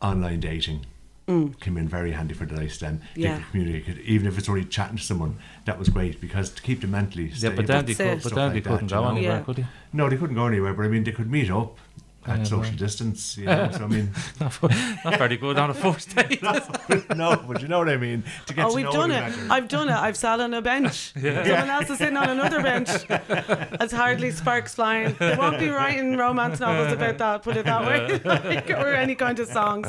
online dating Mm. came in very handy for the likes of them they Yeah. could communicate even if it's only chatting to someone that was great because to keep them mentally yeah, but then they, could, it. but then like they couldn't you go know? anywhere, Yeah. could they? no they couldn't go anywhere but I mean they could meet up at social well. distance you know so I mean [LAUGHS] Not very good on a first [LAUGHS] date. no but you know what I mean to get Oh, to we've know done it. better. I've done it. I've sat on a bench. [LAUGHS] Someone else is sitting on another bench. It's hardly sparks flying. They won't be writing romance novels about that, put it that way, like, or any kind of songs.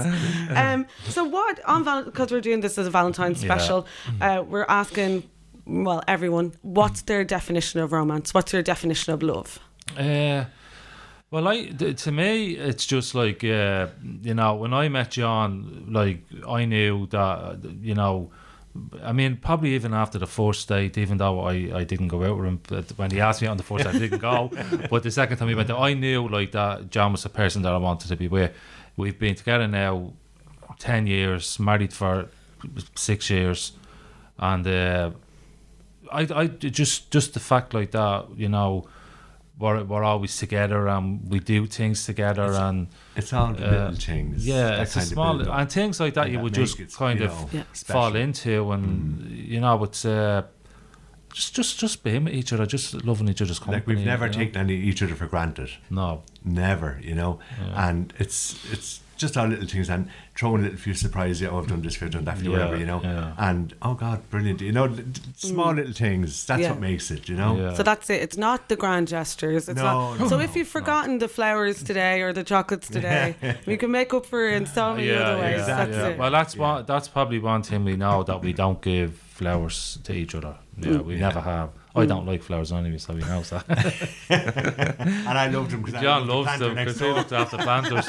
Um, so what, on because we're doing this as a Valentine's Yeah. special, uh, we're asking, well, everyone, what's their definition of romance? What's your definition of love? Uh, well, I to me, it's just like uh, you know, when I met John, like I knew that you know. I mean, probably even after the first date, even though I, I didn't go out with him, but when he asked me on the first date, I didn't go. [LAUGHS] But the second time we went there, I knew like that John was the person that I wanted to be with. We've been together now 10 years, married for six years. And uh, I, I just, just the fact like that, you know, we're, we're always together and we do things together and It's all the Uh, little things. yeah, it's a small build and things like that And you that would just it, kind you of know, Yeah. fall into and you know it's uh, just just just being with each other, just loving each other's company. Like we've never you know? taken any each other for granted. no. Never, you know. And it's it's just our little things and throwing a little few surprises. Oh, I've done this, I've done that, for you, Yeah, whatever, you know. yeah. And oh God, brilliant! You know, d- d- small little things. That's Mm. Yeah. what makes it. You know. Yeah. So that's it. It's not the grand gestures. It's No, not. no, so no, if you've forgotten the flowers today or the chocolates [LAUGHS] today, we can make up for it in so many other ways. exactly. That's yeah. it. Well, that's one. That's probably one thing we know that we don't give flowers to each other. Yeah, Mm. we never have. I don't like flowers anyway, so he knows that. And I loved him because John loves them because he looks after planters.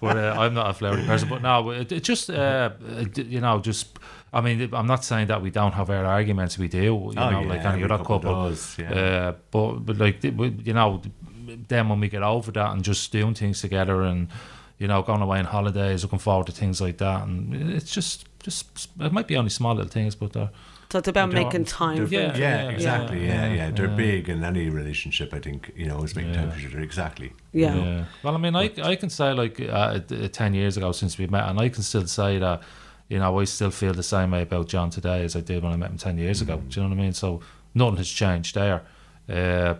but uh, I'm not a flowery person. But no, it, it just uh, you know, just I mean, I'm not saying that we don't have our arguments. We do, you Oh, know, yeah, like any every other couple couple. does, yeah. Uh, but but like you know, then when we get over that and just doing things together and you know going away on holidays, looking forward to things like that, and it's just just it might be only small little things, but they're So it's about making time. Yeah, yeah, yeah, exactly. Yeah, yeah, yeah. They're yeah. big in any relationship. I think you know, is making time Yeah. for each other. Exactly. Yeah. Well, I mean, I, I can say like uh, uh, ten years ago since we met, and I can still say that you know I still feel the same way about John today as I did when I met him ten years ago. Do you know what I mean? So nothing has changed there. Uh,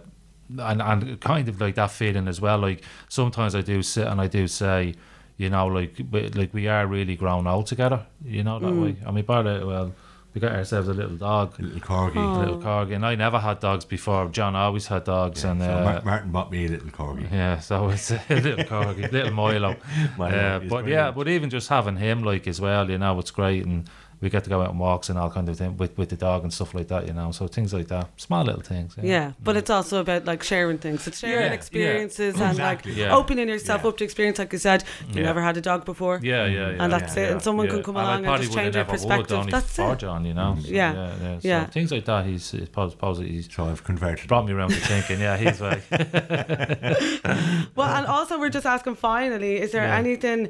and and kind of like that feeling as well. Like sometimes I do sit and I do say, you know, like we, like we are really grown old together. You know that way. I mean, by the well, we got ourselves a little dog. A little corgi. Oh. a Little corgi, and I never had dogs before. John always had dogs, and so uh, Mar- Martin bought me a little corgi. yeah, so it's a [LAUGHS] little corgi, little Milo. [LAUGHS] Milo, uh, but yeah, brilliant. but even just having him like as well, you know, it's great, and we get to go out on walks and all kind of thing with with the dog and stuff like that, you know. So things like that, small little things. Yeah, but mm. it's also about like sharing things. It's sharing Yeah, yeah. experiences and Exactly. like Yeah. opening yourself Yeah. up to experience. Like you said, you Yeah. never had a dog before. Yeah, yeah, yeah. And that's yeah, it. And someone yeah. can come And along and just change your never would, perspective. That's for it. John, you know. So, Yeah. yeah, yeah. So Yeah. things like that. He's, he's probably he's So I've converted. brought me around to thinking. Yeah, he's like. [LAUGHS] [LAUGHS] Well, and also we're just asking finally, is there Yeah. anything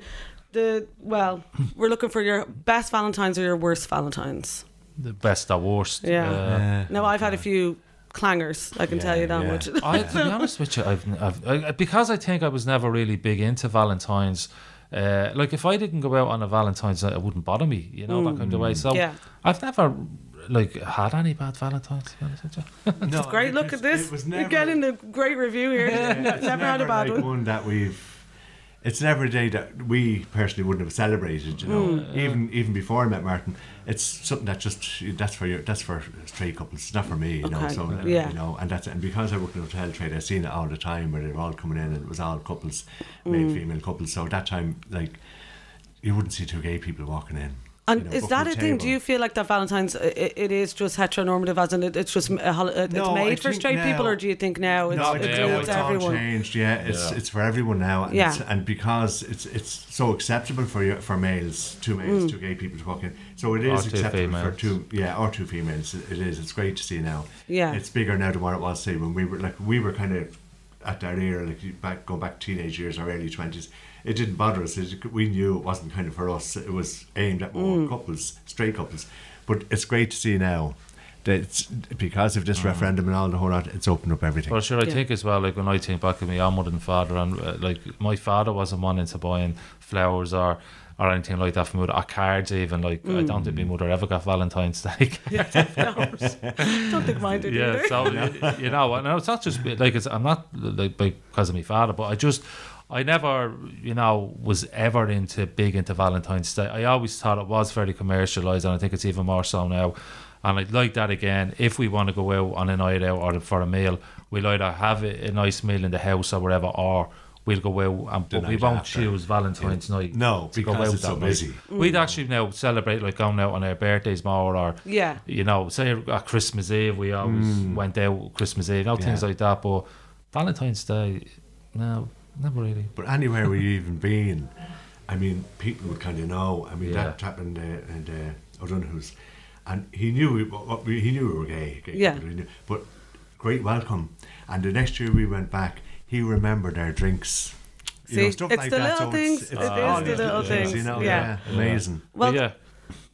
the well, we're looking for your best Valentines or your worst Valentines. the best or worst. Yeah. Uh, Yeah. No, I've had a few clangers, I can tell you that yeah. much. I, to be honest with you, I've, I've I, because I think I was never really big into Valentine's. Uh, like if I didn't go out on a Valentine's night, it wouldn't bother me, you know, that kind of way. So Mm. Yeah. I've never like had any bad Valentines. To be honest with you. [LAUGHS] No, Great it look was- at this. It was You're getting a great review here. it's never had a bad like one. that we've. It's never a day that we personally wouldn't have celebrated. You know, Mm. even even before I met Martin, it's something that just that's for your that's for straight couples. It's not for me. You know, so yeah. you know, and that's and because I work in the hotel trade, I've seen it all the time where they're all coming in and it was all couples, male Mm. female couples. So at that time, like you wouldn't see two gay people walking in. And you know, is that a booking thing? Do you feel like that Valentine's it, it is just heteronormative, as in it, it's just a it's No, I made for think straight people, or do you think now it's, no, it's, Yeah, no, includes it's all everyone? changed. Yeah, it's Yeah. it's for everyone now. And, Yeah. it's, and because it's it's so acceptable for you, for males, two Mm. males, two gay people to walk in. So it is Or is two acceptable for two, yeah, or two females. It is. It's great to see now. Yeah. it's bigger now than what it was say when we were like we were kind of at that era, like you back going back teenage years or early twenties. It didn't bother us. It, we knew it wasn't kind of for us. It was aimed at more Mm. couples, straight couples. But it's great to see now. That it's, because of this Mm. referendum and all the whole lot, it's opened up everything. Well, sure, I Yeah. think as well, like when I think back of my own mother and father, and uh, like my father wasn't one into buying flowers or or anything like that for me, or cards even. Like I don't think my mother ever got Valentine's Day. [LAUGHS] [LAUGHS] Don't think mine did yeah, either. so [LAUGHS] you know, and it's not just like it's. I'm not like because of my father, but I just. I never, you know, was ever into big into Valentine's Day. I always thought it was very commercialized, and I think it's even more so now. And I'd like that again. If we want to go out on a night out or for a meal, we'll either have a, a nice meal in the house or whatever, or we'll go out. And, but we won't after. choose Valentine's night. No, to go because out it's so night. busy. We'd actually now celebrate like going out on our birthdays more, or Yeah. you know, say at Christmas Eve, we always mm. went out Christmas Eve, you know, things Yeah. like that. But Valentine's Day, no, never really. But anywhere we even been, I mean, people would kind of know. I mean, Yeah. that happened uh, and uh, O'Donoghue's, and he knew we, what, what we, he knew we were gay. gay Yeah. people, knew- but great welcome. And the next year we went back, he remembered our drinks. You know, See, stuff it's like the that. little so things, It's, it it's is all the these little things, You know, yeah. yeah, amazing. Well, yeah,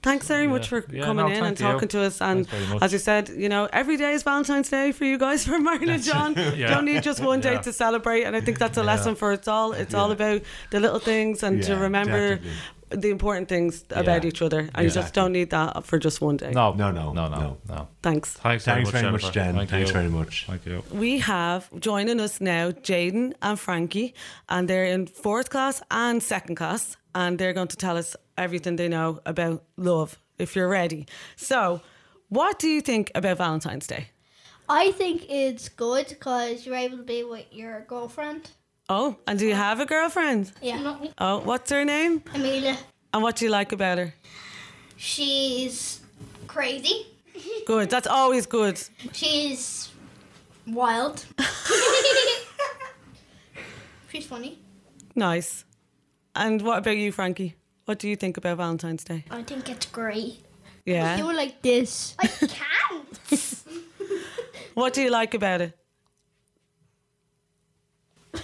thanks very much for Yeah, coming no, in and thank you. talking to us. And Thanks very much. as you said, you know, every day is Valentine's Day for you guys, [LAUGHS] for Martin and John. [LAUGHS] Yeah. Don't need just one day Yeah. to celebrate. And I think that's a Yeah. lesson for it's all. It's all about the little things and to remember definitely. the important things about Yeah. each other. And you just don't need that for just one day. No, No, no, no, no, no. no. Thanks. Thanks, Thanks very much, Jennifer. Jen. Thank Thanks you. very much. Thank you. We have joining us now Jaden and Frankie, and they're in fourth class and second class, and they're going to tell us everything they know about love. If you're ready, so what do you think about Valentine's Day? I think it's good because you're able to be with your girlfriend. Oh, and do you have a girlfriend? Yeah. Oh, what's her name? Amelia. And what do you like about her? She's crazy. Good. That's always good. She's wild. [LAUGHS] She's funny. Nice. And what about you, Frankie? What do you think about Valentine's Day? I think it's great. Yeah. Do it like this. I can't. [LAUGHS] What do you like about it? [LAUGHS]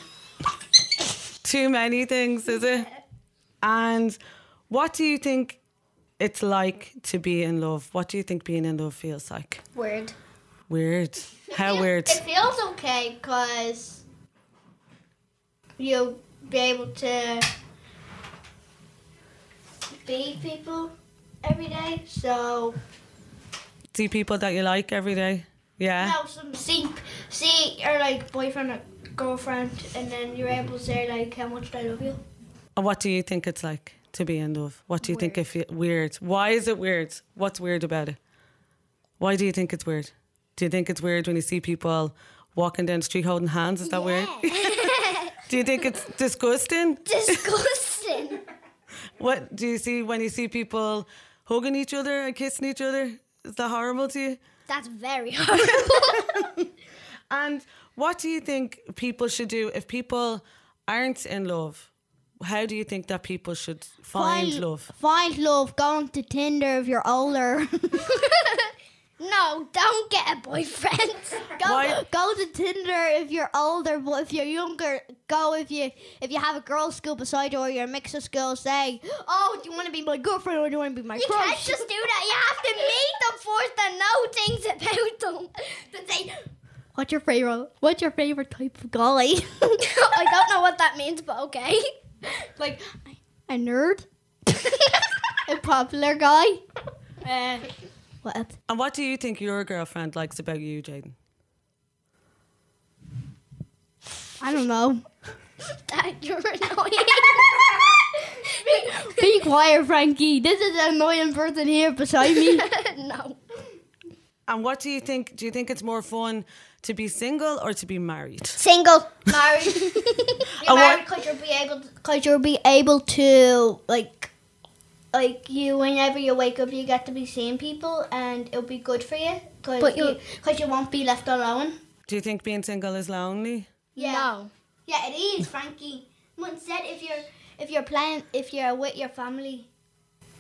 Too many things, is it? And what do you think it's like to be in love? What do you think being in love feels like? Weird. Weird. How weird? It feels okay because you'll be able to be people every day. So See people that you like every day? Yeah. now some see see your like boyfriend or girlfriend, and then you're able to say like how much I love you. And what do you think it's like to be in love? What do you think it feel weird? Why is it weird? What's weird about it? Why do you think it's weird? Do you think it's weird when you see people walking down the street holding hands? Is that weird? [LAUGHS] Do you think it's disgusting? [LAUGHS] Disgusting. What do you see when you see people hugging each other and kissing each other? Is that horrible to you? That's very [LAUGHS] horrible. [LAUGHS] And what do you think people should do if people aren't in love? How do you think that people should find love? Find love. Go on to Tinder if you're older. [LAUGHS] no, don't get a boyfriend. [LAUGHS] Go Why- go to Tinder if you're older, but if you're younger, go if you if you have a girls' school beside you or you're a mix of schools. Say, oh, do you want to be my girlfriend or do you want to be my You crush? can't just do that. You have to [LAUGHS] meet them first and know things about them. Then say, What's your favorite? What's your favorite type of guy? [LAUGHS] I don't know what that means, but okay. like a nerd, a popular guy. Uh, what else? And what do you think your girlfriend likes about you, Jaden? I don't know. That you're annoying. [LAUGHS] Be quiet, Frankie. This is an annoying person here beside me. [LAUGHS] no. And what do you think? Do you think it's more fun to be single or to be married? Single. Married. [LAUGHS] You're what- married because you'll be able, because you'll be able to like, like you. Whenever you wake up, you get to be seeing people, and it'll be good for you. Cause But you, you- because you won't be left alone. Do you think being single is lonely? Yeah. No. Yeah, it is, Frankie. But instead, if you're if you're playing, if you're with your family,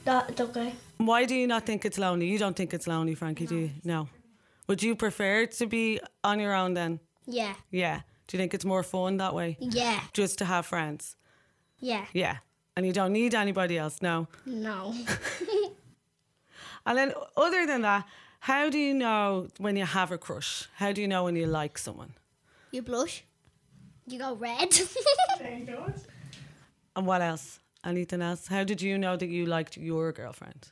that's okay. Why do you not think it's lonely? You don't think it's lonely, Frankie, do you? No. Would you prefer to be on your own then? Yeah. Yeah. Do you think it's more fun that way? Yeah. Just to have friends? Yeah. Yeah. And you don't need anybody else, no. No. [LAUGHS] And then, other than that, how do you know when you have a crush? How do you know when you like someone? You blush. You go red. [LAUGHS] And what else? Anything else? How did you know that you liked your girlfriend?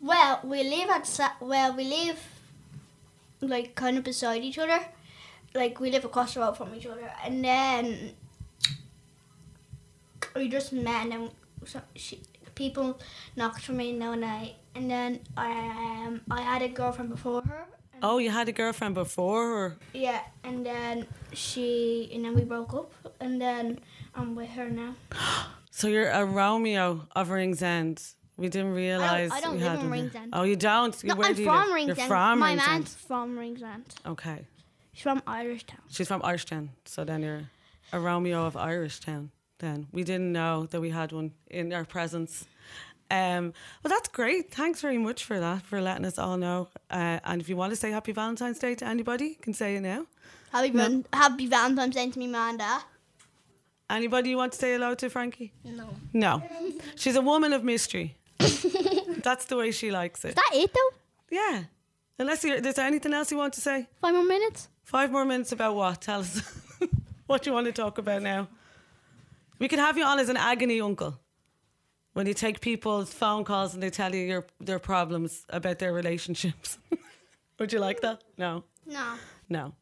Well, we live at sa- well, we live like kind of beside each other. Like we live across the road from each other, and then we just met, and then so she, people knocked for me no night, and then um, I had a girlfriend before her. Oh, you had a girlfriend before, her. Yeah, and then she, and then we broke up, and then I'm with her now. [GASPS] so you're a Romeo of Ringsend. We didn't realize. I don't we live in. Ringsend. Oh, you don't. No, Where I'm do you from live? Ringsend. You're from My Ringsend. man's from Ringsend. Okay. She's from Irishtown. She's from Irishtown. so then you're a Romeo of Irishtown. Then we didn't know that we had one in our presence. Um, well, that's great. Thanks very much for that, for letting us all know. Uh, and if you want to say Happy Valentine's Day to anybody, you can say it now. Happy, Val- Happy Valentine's Day to me, man, and Dad. Anybody you want to say hello to, Frankie? no. No. She's a woman of mystery. [LAUGHS] That's the way she likes it. Is that it though? Yeah. Unless you're, is there anything else you want to say? Five more minutes. Five more minutes about what? Tell us [LAUGHS] what you want to talk about now. We can have you on as an agony uncle. When you take people's phone calls and they tell you your their problems about their relationships. [LAUGHS] would you like that? No. No. No.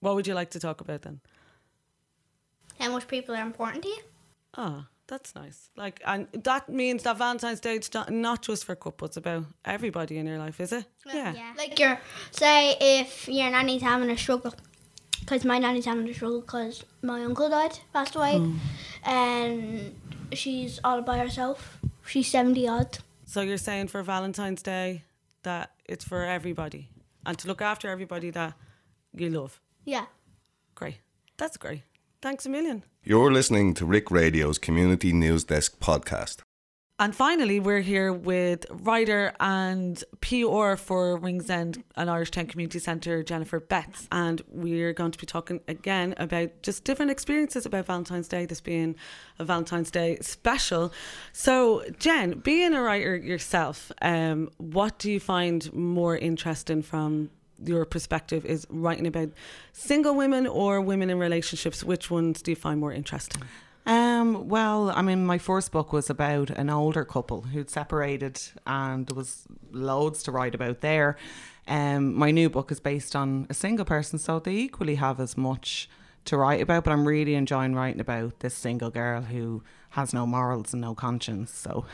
What would you like to talk about then? How much people are important to you? Ah, that's nice. Like, and that means that Valentine's Day is not, not just for couples, about everybody in your life, is it? Yeah. Like your say if your nanny's having a struggle, because my nanny's having a struggle because my uncle died, passed away, Hmm. and she's all by herself. She's seventy odd. So you're saying for Valentine's Day that it's for everybody and to look after everybody that you love. Yeah. Great. That's great. Thanks a million. You're listening to RICC Radio's Community News Desk podcast. And finally, we're here with writer and PR for Ringsend and Irishtown Community Centre, Jennifer Betts. And we're going to be talking again about just different experiences about Valentine's Day, this being a Valentine's Day special. So, Jen, being a writer yourself, um, what do you find more interesting from your perspective? Is writing about single women or women in relationships? Which ones do you find more interesting? Um, well, I mean, my first book was about an older couple who'd separated, and there was loads to write about there. Um, my new book is based on a single person, so they equally have as much to write about. But I'm really enjoying writing about this single girl who has no morals and no conscience. So,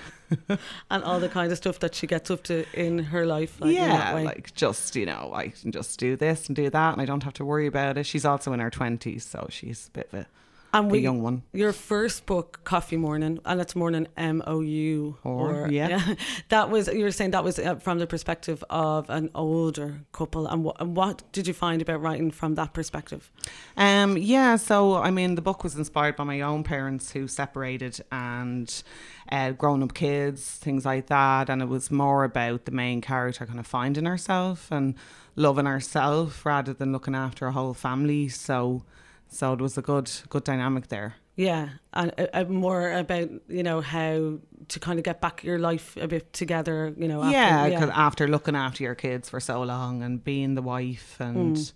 [LAUGHS] and all the kind of stuff that she gets up to in her life. Like, in that yeah, way. like just you know, I can just do this and do that, and I don't have to worry about it. She's also in her twenties, so she's a bit of a, And we- young one. Your first book, Coffee Mourning, and it's morning M O U Or, yeah. [LAUGHS] That was you were saying that was uh, from the perspective of an older couple, and what and what did you find about writing from that perspective? Um, yeah, so I mean, the book was inspired by my own parents who separated and uh, grown up kids, things like that. And it was more about the main character kind of finding herself and loving herself rather than looking after a whole family. So, so it was a good, good dynamic there. Yeah, and uh, uh, more about you know how to kind of get back your life a bit together. You know, after, yeah, 'cause after looking after your kids for so long and being the wife and Mm.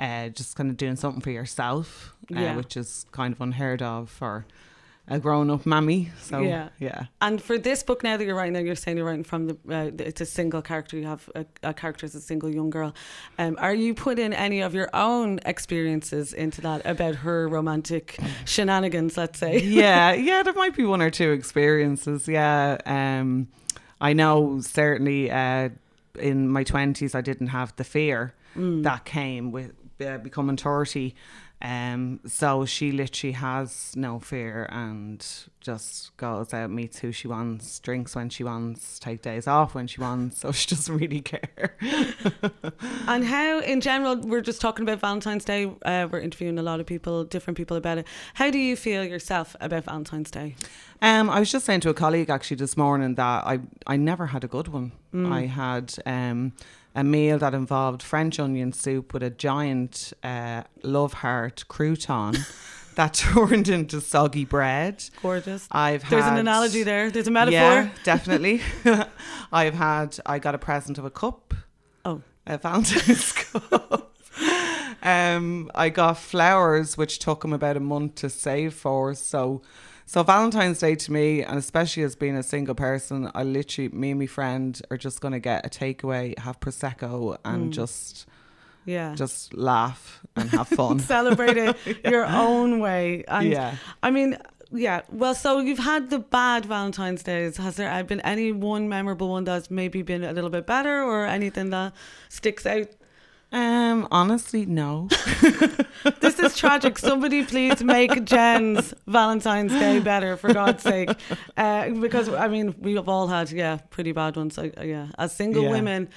uh, just kind of doing something for yourself, uh, Yeah. which is kind of unheard of for a grown-up mammy. So yeah, yeah. And for this book now that you're writing, now you're saying you're writing from the uh, it's a single character. You have a, a character as a single young girl. Um, are you putting any of your own experiences into that about her romantic shenanigans? Let's say. [LAUGHS] yeah, [LAUGHS] yeah, there might be one or two experiences. Yeah, um, I know certainly uh, in my twenties I didn't have the fear Mm. that came with uh, becoming thirty. Um, so she literally has no fear and just goes out, meets who she wants, drinks when she wants, take days off when she wants. So she doesn't really care. [LAUGHS] And how, in general, we're just talking about Valentine's Day. Uh, we're interviewing a lot of people, different people about it. How do you feel yourself about Valentine's Day? Um, I was just saying to a colleague actually this morning that I I never had a good one. Mm. I had um, a meal that involved French onion soup with a giant uh, love heart crouton [LAUGHS] that turned into soggy bread. Gorgeous. I've There's an analogy there. There's a metaphor. Yeah, [LAUGHS] definitely. [LAUGHS] I've had. I got a present of a cup. Oh, a Valentine's cup. Um, I got flowers, which took him about a month to save for. So, so Valentine's Day to me, and especially as being a single person, I literally, me and my friend are just gonna get a takeaway, have prosecco, and Mm. just, Yeah. just laugh and have fun. [LAUGHS] Celebrate it [LAUGHS] your own way. And Yeah. I mean, yeah. Well, so you've had the bad Valentine's Days. Has there been any one memorable one that's maybe been a little bit better or anything that sticks out? Um, honestly, no. [LAUGHS] This is tragic. Somebody please make Jen's Valentine's Day better, for God's sake. Uh, because, I mean, we have all had, yeah, pretty bad ones. Uh, yeah. As single Yeah. women,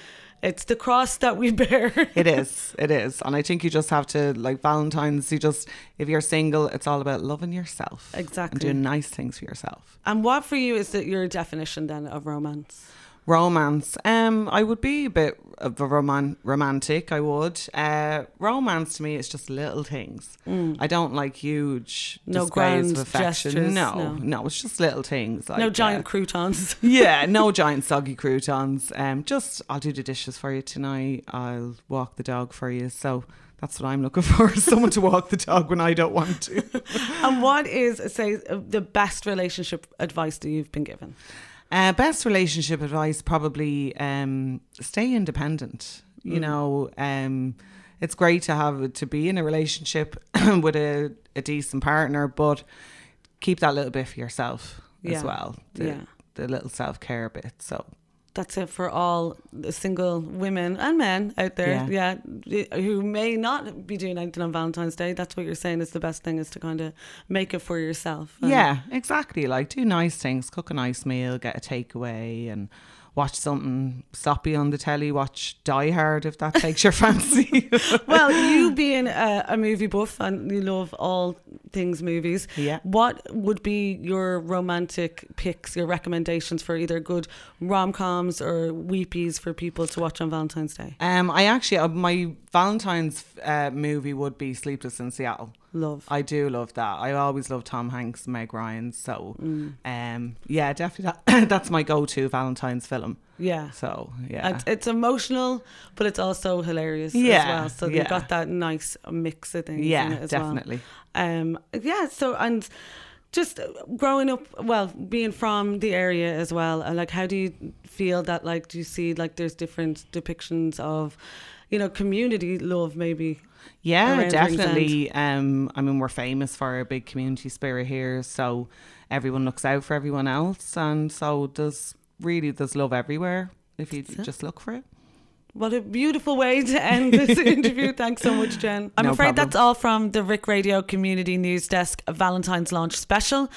it's the cross that we bear. it is, it is, and I think you just have to like Valentine's. You just, if you're single, it's all about loving yourself, Exactly. and doing nice things for yourself. And what for you is that your definition then of romance? Romance. Um, I would be a bit of a roman- romantic. I would. Uh, romance to me is just little things. Mm. I don't like huge No displays grand of affection. gestures, no, no. no, it's just little things. Like, no uh, giant croutons. [LAUGHS] [LAUGHS] yeah, no giant soggy croutons. Um, just I'll do the dishes for you tonight. I'll walk the dog for you. So that's what I'm looking [LAUGHS] for: someone to walk the dog when I don't want to. and what is, say, uh, the best relationship advice that you've been given? Uh, best relationship advice probably um, stay independent. You Mm. know, um, it's great to have to be in a relationship [COUGHS] with a, a decent partner, but keep that little bit for yourself Yeah. as well. The, Yeah. the little self care bit. So That's it for all the single women and men out there, yeah. who may not be doing anything on Valentine's Day. That's what you're saying is the best thing is to kind of make it for yourself. yeah, exactly. Like do nice things, cook a nice meal, get a takeaway, and watch something soppy on the telly. Watch Die Hard if that takes your [LAUGHS] fancy. [LAUGHS] well, you being a, a movie buff and you love all things movies, Yeah. what would be your romantic picks, your recommendations for either good rom coms or weepies for people to watch on Valentine's Day? Um, I actually uh, my Valentine's uh, movie would be Sleepless in Seattle. Love. I do love that. I always love Tom Hanks, Meg Ryan. So, Mm. um, yeah, definitely that, [COUGHS] that's my go-to Valentine's film. Yeah. So yeah, And it's emotional, but it's also hilarious as Yeah, well. So yeah. you've got that nice mix of things. Yeah, in it as definitely. Well. Um, yeah. So and just growing up, well, being from the area as well. uh, Like, how do you feel that? Like, do you see like there's different depictions of, you know, community love maybe? Yeah, definitely. Um, I mean, we're famous for our big community spirit here, so everyone looks out for everyone else, and so there's really there's love everywhere if you just look for it. What a beautiful way to end this [LAUGHS] interview. Thanks so much, Jen. I'm No afraid problem. that's all from the RICC Radio Community News Desk Valentine's Launch Special.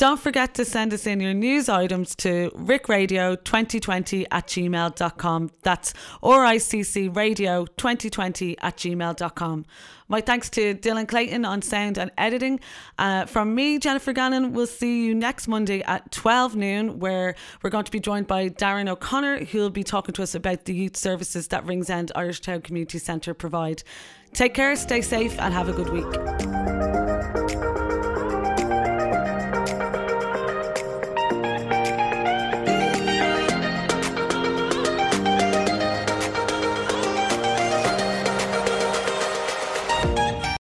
Don't forget to send us in your news items to rickradio2020 at gmail.com. That's RICC Radio 2020 at gmail.com. My thanks to Dylan Clayton on sound and editing. Uh, from me, Jennifer Gannon, we'll see you next Monday at 12 noon, where we're going to be joined by Darren O'Connor, who'll be talking to us about the youth services that Ringsend Irishtown Community Centre provide. Take care, stay safe, and have a good week.